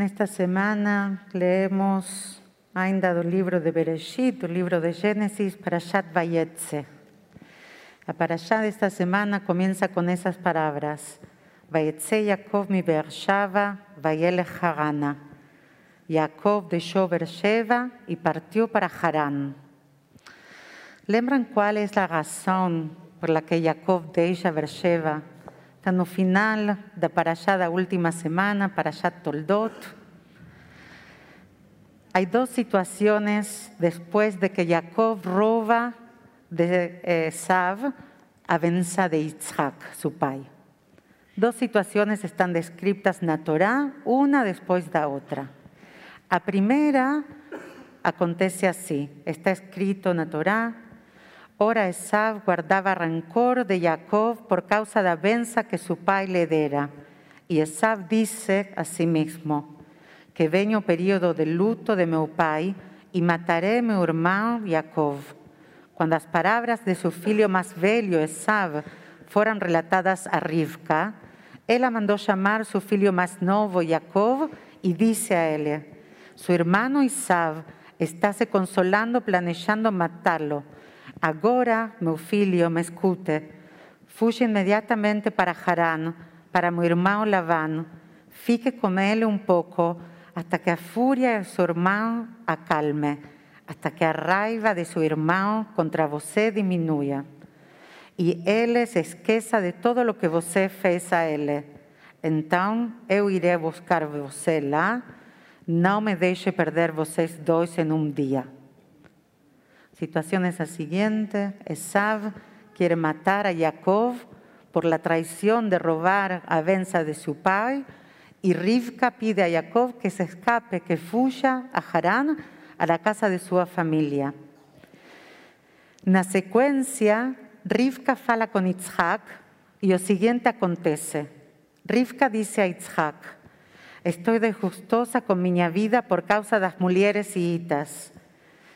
Nesta semana leemos ainda do livro de Bereshit, do livro de Gênesis, Parashat Vayetze. A Parashat desta semana comienza con esas palabras. Vayetze Yaakov mi Beershava, Vayelech Harana. Jacob deixou Beersheba e partiu para Harán. Lembram qual é a razão por la que Jacob deixa Beersheba Está no final da Parashá da última semana, Parashat Toldot. Hay dos situaciones después de que Jacob roba de Esav a venza de Isaac, su pai. Dos situaciones están descritas na Torá, una después da outra. A primeira acontece assim, está escrito na Torá, Ora Esav guardaba rancor de Jacob por causa da benza que su pai le dera. E Esav dice a sí mismo, que venho o período de luto de meu pai e mataré meu irmão Jacob. Quando as palavras de seu filho mais velho, Esav, foram relatadas a Rivka, ela mandou chamar seu filho mais novo, Jacob, e disse a ele, seu irmão Esav está se consolando planejando matá-lo, Agora, meu filho, me escute. Fuge imediatamente para Harán, para meu irmão Labán. Fique com ele um pouco, até que a fúria de seu irmão acalme, até que a raiva de seu irmão contra você diminua. E ele se esqueça de todo o que você fez a ele. Então eu irei buscar você lá. Não me deixe perder vocês dois em um dia situación es la siguiente. Esav quiere matar a Jacob por la traición de robar a venza de su padre y Rivka pide a Jacob que se escape, que fuya a Harán, a la casa de su familia. Na secuencia, Rivka fala con Yitzhak y lo siguiente acontece. Rivka dice a Yitzhak, estoy desgustosa con mi vida por causa de las mujeres y hitas.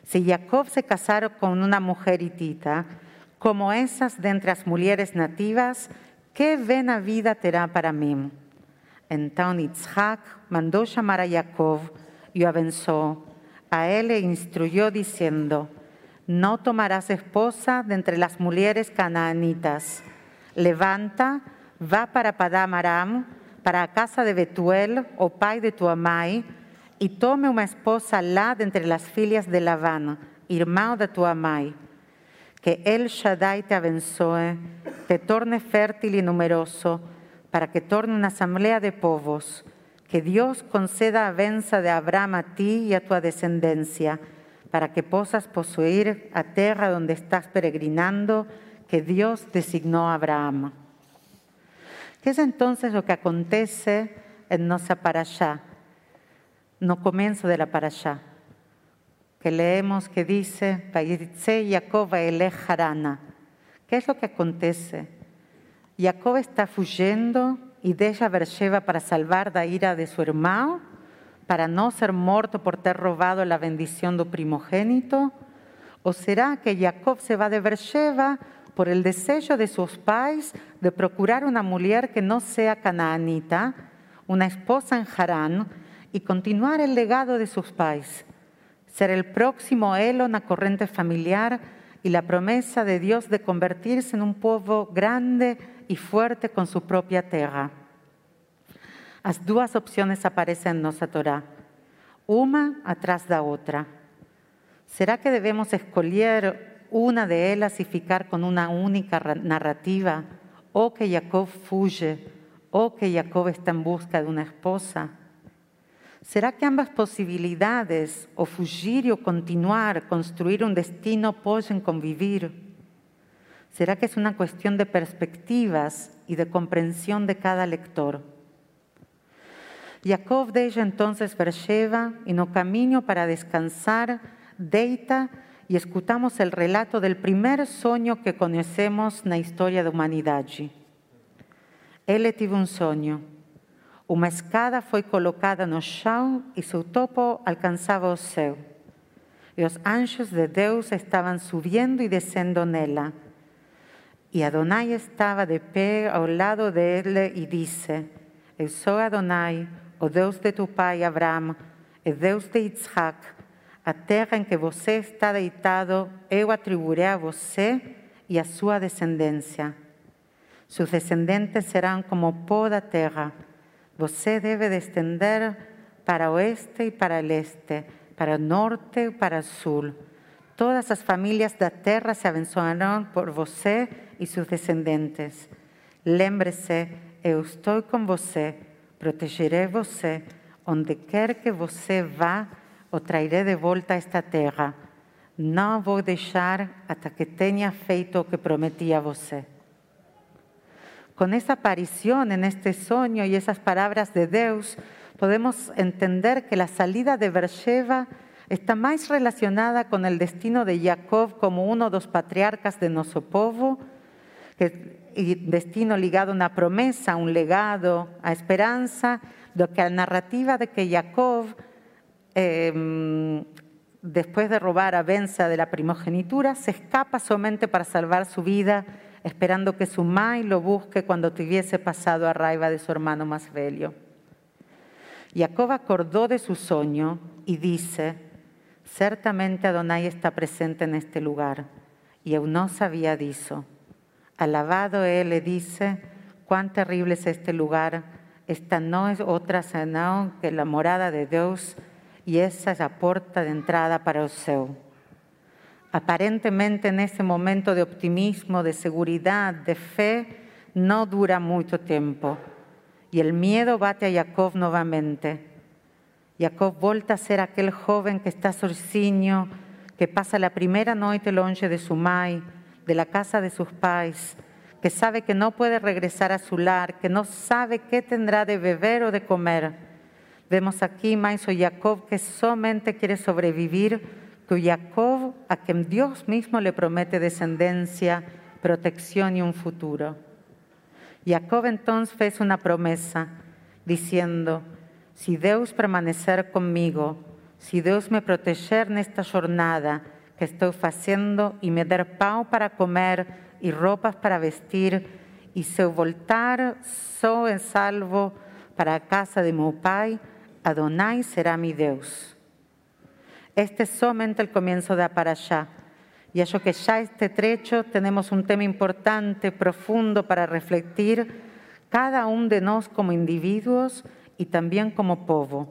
Si Jacob se casara con una mujer hitita, como esas de entre las mujeres nativas, ¿qué buena vida terá para mí? Entonces Isaac mandó llamar a Jacob y avanzó. A él le instruyó diciendo, no tomarás esposa de entre las mujeres canaanitas. Levanta, va para Padam Aram, para casa de Betuel, o pai de tu amai, y tome una esposa lá entre las filias de Labán, hermano de tu amai, que el Shaddai te abençoe, te torne fértil y numeroso, para que torne una asamblea de povos, que Dios conceda avenza de Abraham a ti y a tu descendencia, para que posas poseer a tierra donde estás peregrinando, que Dios designó a Abraham. ¿Qué es entonces lo que acontece en Nosa Parashá? No comienzo de la parashá, que leemos que dice, Jacob Harana. ¿Qué es lo que acontece? Jacob está huyendo y deja Beersheba para salvar la ira de su hermano, para no ser muerto por ter robado la bendición del primogénito? ¿O será que Jacob se va de Beersheba por el deseo de sus pais de procurar una mujer que no sea canaanita, una esposa en Harán, y continuar el legado de sus pais, ser el próximo elo en la corriente familiar y la promesa de Dios de convertirse en un pueblo grande y fuerte con su propia tierra. Las dos opciones aparecen en nuestra Torah, una atrás de otra. ¿Será que debemos escoger una de ellas y ficar con una única narrativa? O que Jacob fuge, o que Jacob está en busca de una esposa. ¿Será que ambas posibilidades, o fugir o continuar, construir un destino, pueden convivir? ¿Será que es una cuestión de perspectivas y de comprensión de cada lector? Jacob deja entonces Beersheba y no camino para descansar, deita y escuchamos el relato del primer sueño que conocemos en la historia de humanidad. Él tuvo un sueño. Uma escada foi colocada no chão e seu topo alcançava o céu. E os anjos de Deus estavam subindo e descendo nela. E Adonai estava de pé ao lado dele e disse: Eu sou Adonai, o Deus de tu pai Abraão, e Deus de Isaac, a terra em que você está deitado, eu atribuirei a você e a sua descendência. Sus descendentes serão como pó da terra. Você deve descender para oeste e para leste, para norte e para sul. Todas as famílias da terra se abençoarão por você e seus descendentes. Lembre-se, eu estou com você, protegerei você, onde quer que você vá, o trairei de volta a esta terra. Não vou deixar até que tenha feito o que prometi a você. Com essa aparição, neste sonho e essas palavras de Deus, podemos entender que a salida de Beersheba está más relacionada con el destino de Jacob como uno de los patriarcas de nuestro pueblo, y destino ligado a una promesa, a un legado, a esperanza, do que la narrativa de que Jacob, em, después de robar a Benza de la primogenitura, se escapa solamente para salvar su vida, esperando que su mai lo busque cuando tuviese pasado a raiva de su hermano más bello. Jacob acordó de su sueño y dice, Certamente Adonai está presente en este lugar. Y eu no sabía disso. Alabado él le dice, cuán terrible es este lugar. Esta no es otra sino que la morada de Dios y esa es la puerta de entrada para el. Aparentemente en ese momento de optimismo, de seguridad, de fe, no dura mucho tiempo. Y el miedo bate a Jacob nuevamente. Jacob volta a ser aquel joven que está sozinho, que pasa la primera noche longe de su mãe, de la casa de sus pais, que sabe que no puede regresar a su lar, que no sabe qué tendrá de beber o de comer. Vemos aquí más o Jacob que solamente quiere sobrevivir, que Jacob a quien Dios mismo le promete descendencia, protección y un futuro. Jacob entonces fez una promesa diciendo, si Deus permanecer comigo, si Deus me proteger nesta jornada que estou fazendo e me der pão para comer e roupas para vestir, e se voltar só em salvo para casa de meu pai, Adonai será mi Deus. Este é somente o começo da Parashá. E acho que já este trecho temos um tema importante, profundo para refletir cada um de nós como indivíduos y también como povo.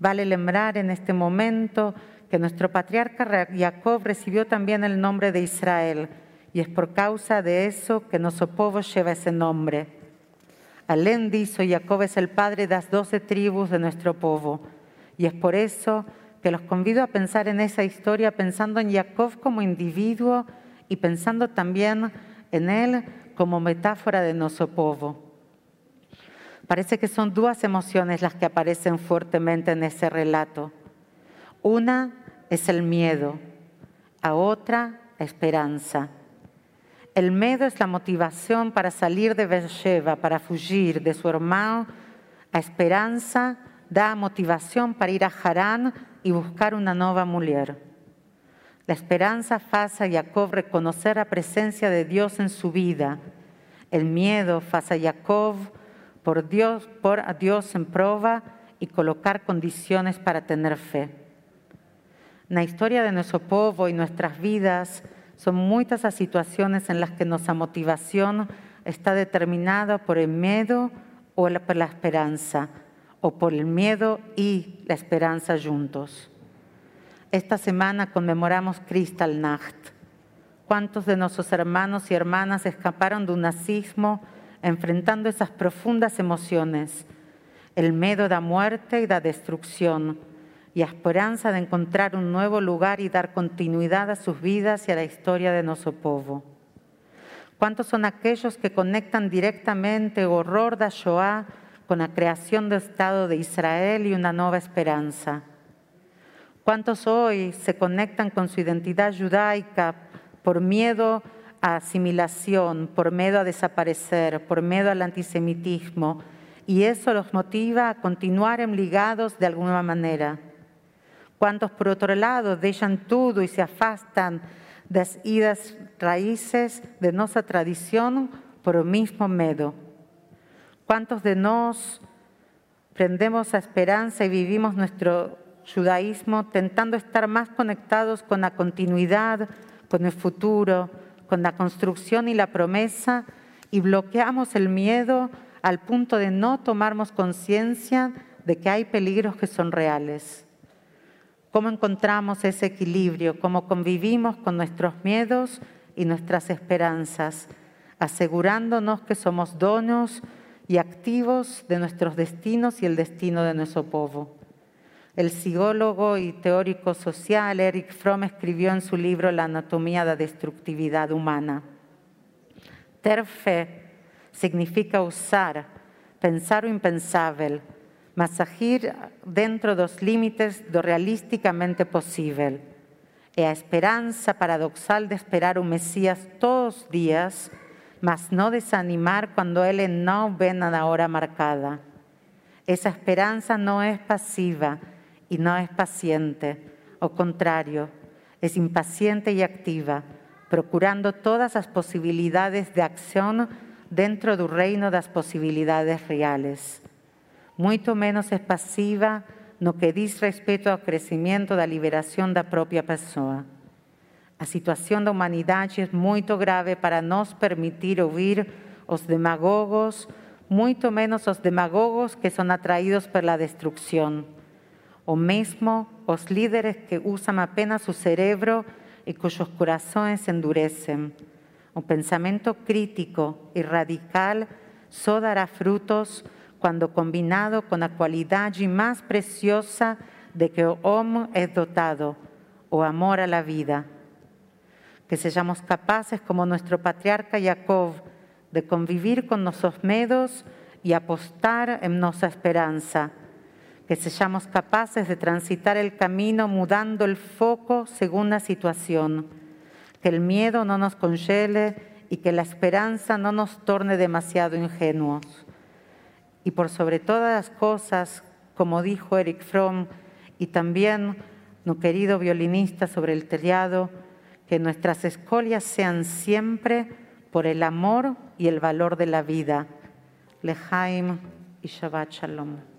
Vale lembrar en este momento que nuestro patriarca Jacob recibió también el nombre de Israel y es por causa de eso que nuestro povo lleva ese nombre. Alén disso, Jacob es el padre de las doce tribus de nuestro povo y es por eso los convido a pensar en esa historia pensando en Jacob como individuo y pensando también en él como metáfora de nuestro povo. Parece que son dos emociones las que aparecen fuertemente en ese relato. Una es el miedo, a otra esperanza. El miedo es la motivación para salir de Beersheba, para fugir de su hermano. La esperanza da motivación para ir a Harán y buscar una nueva mujer. La esperanza hace a Jacob reconocer la presencia de Dios en su vida. El miedo hace a Jacob por Dios, por a Dios en prueba y colocar condiciones para tener fe. la historia de nuestro pueblo y nuestras vidas son muchas las situaciones en las que nuestra motivación está determinada por el miedo o por la esperanza, o por el miedo y la esperanza juntos. Esta semana conmemoramos Kristallnacht. ¿Cuántos de nuestros hermanos y hermanas escaparon de un nazismo enfrentando esas profundas emociones, el miedo da muerte y da destrucción, y la esperanza de encontrar un nuevo lugar y dar continuidad a sus vidas y a la historia de nuestro pueblo. ¿Cuántos son aquellos que conectan directamente el horror de Shoah con la creación del Estado de Israel y una nueva esperanza? ¿Cuántos hoy se conectan con su identidad judaica por miedo a asimilación, por miedo a desaparecer, por miedo al antisemitismo, y eso los motiva a continuar ligados de alguna manera. ¿Cuántos, por otro lado, dejan todo y se afastan de las raíces de nuestra tradición por el mismo miedo? ¿Cuántos de nos prendemos a esperanza y vivimos nuestro judaísmo tentando estar más conectados con la continuidad, con el futuro, con la construcción y la promesa y bloqueamos el miedo al punto de no tomarnos conciencia de que hay peligros que son reales. ¿Cómo encontramos ese equilibrio? ¿Cómo convivimos con nuestros miedos y nuestras esperanzas, asegurándonos que somos donos y activos de nuestros destinos y el destino de nuestro pueblo? El psicólogo y teórico social Eric Fromm escribió en su libro La anatomía de la destructividad humana. Ter fe significa usar, pensar o impensable, mas agir dentro dos límites do realisticamente possível. É a esperança paradoxal de esperar o Messias todos os dias, mas não desanimar quando ele não vem na hora marcada. Essa esperança não é passiva e não é paciente, ao contrário, é impaciente e activa, procurando todas as possibilidades de ação dentro do reino das possibilidades reales. Muito menos é passiva no que diz respeito ao crescimento da liberação da própria pessoa. A situação da humanidade é muito grave para nos permitir ouvir os demagogos, muito menos os demagogos que são atraídos pela destruição, ou mesmo os líderes que usam apenas o cérebro e cujos corações endurecem. O pensamento crítico e radical só dará frutos cuando combinado con la cualidad más preciosa de que el hombre es dotado, o amor a la vida. Que seamos capaces, como nuestro patriarca Jacob, de convivir con nuestros miedos y apostar en nuestra esperanza. Que seamos capaces de transitar el camino mudando el foco según la situación. Que el miedo no nos congele y que la esperanza no nos torne demasiado ingenuos y por sobre todas las cosas, como dijo Eric Fromm, y también no querido violinista sobre el telado, que nuestras escolias sean siempre por el amor y el valor de la vida. Lejaim y Shabbat Shalom.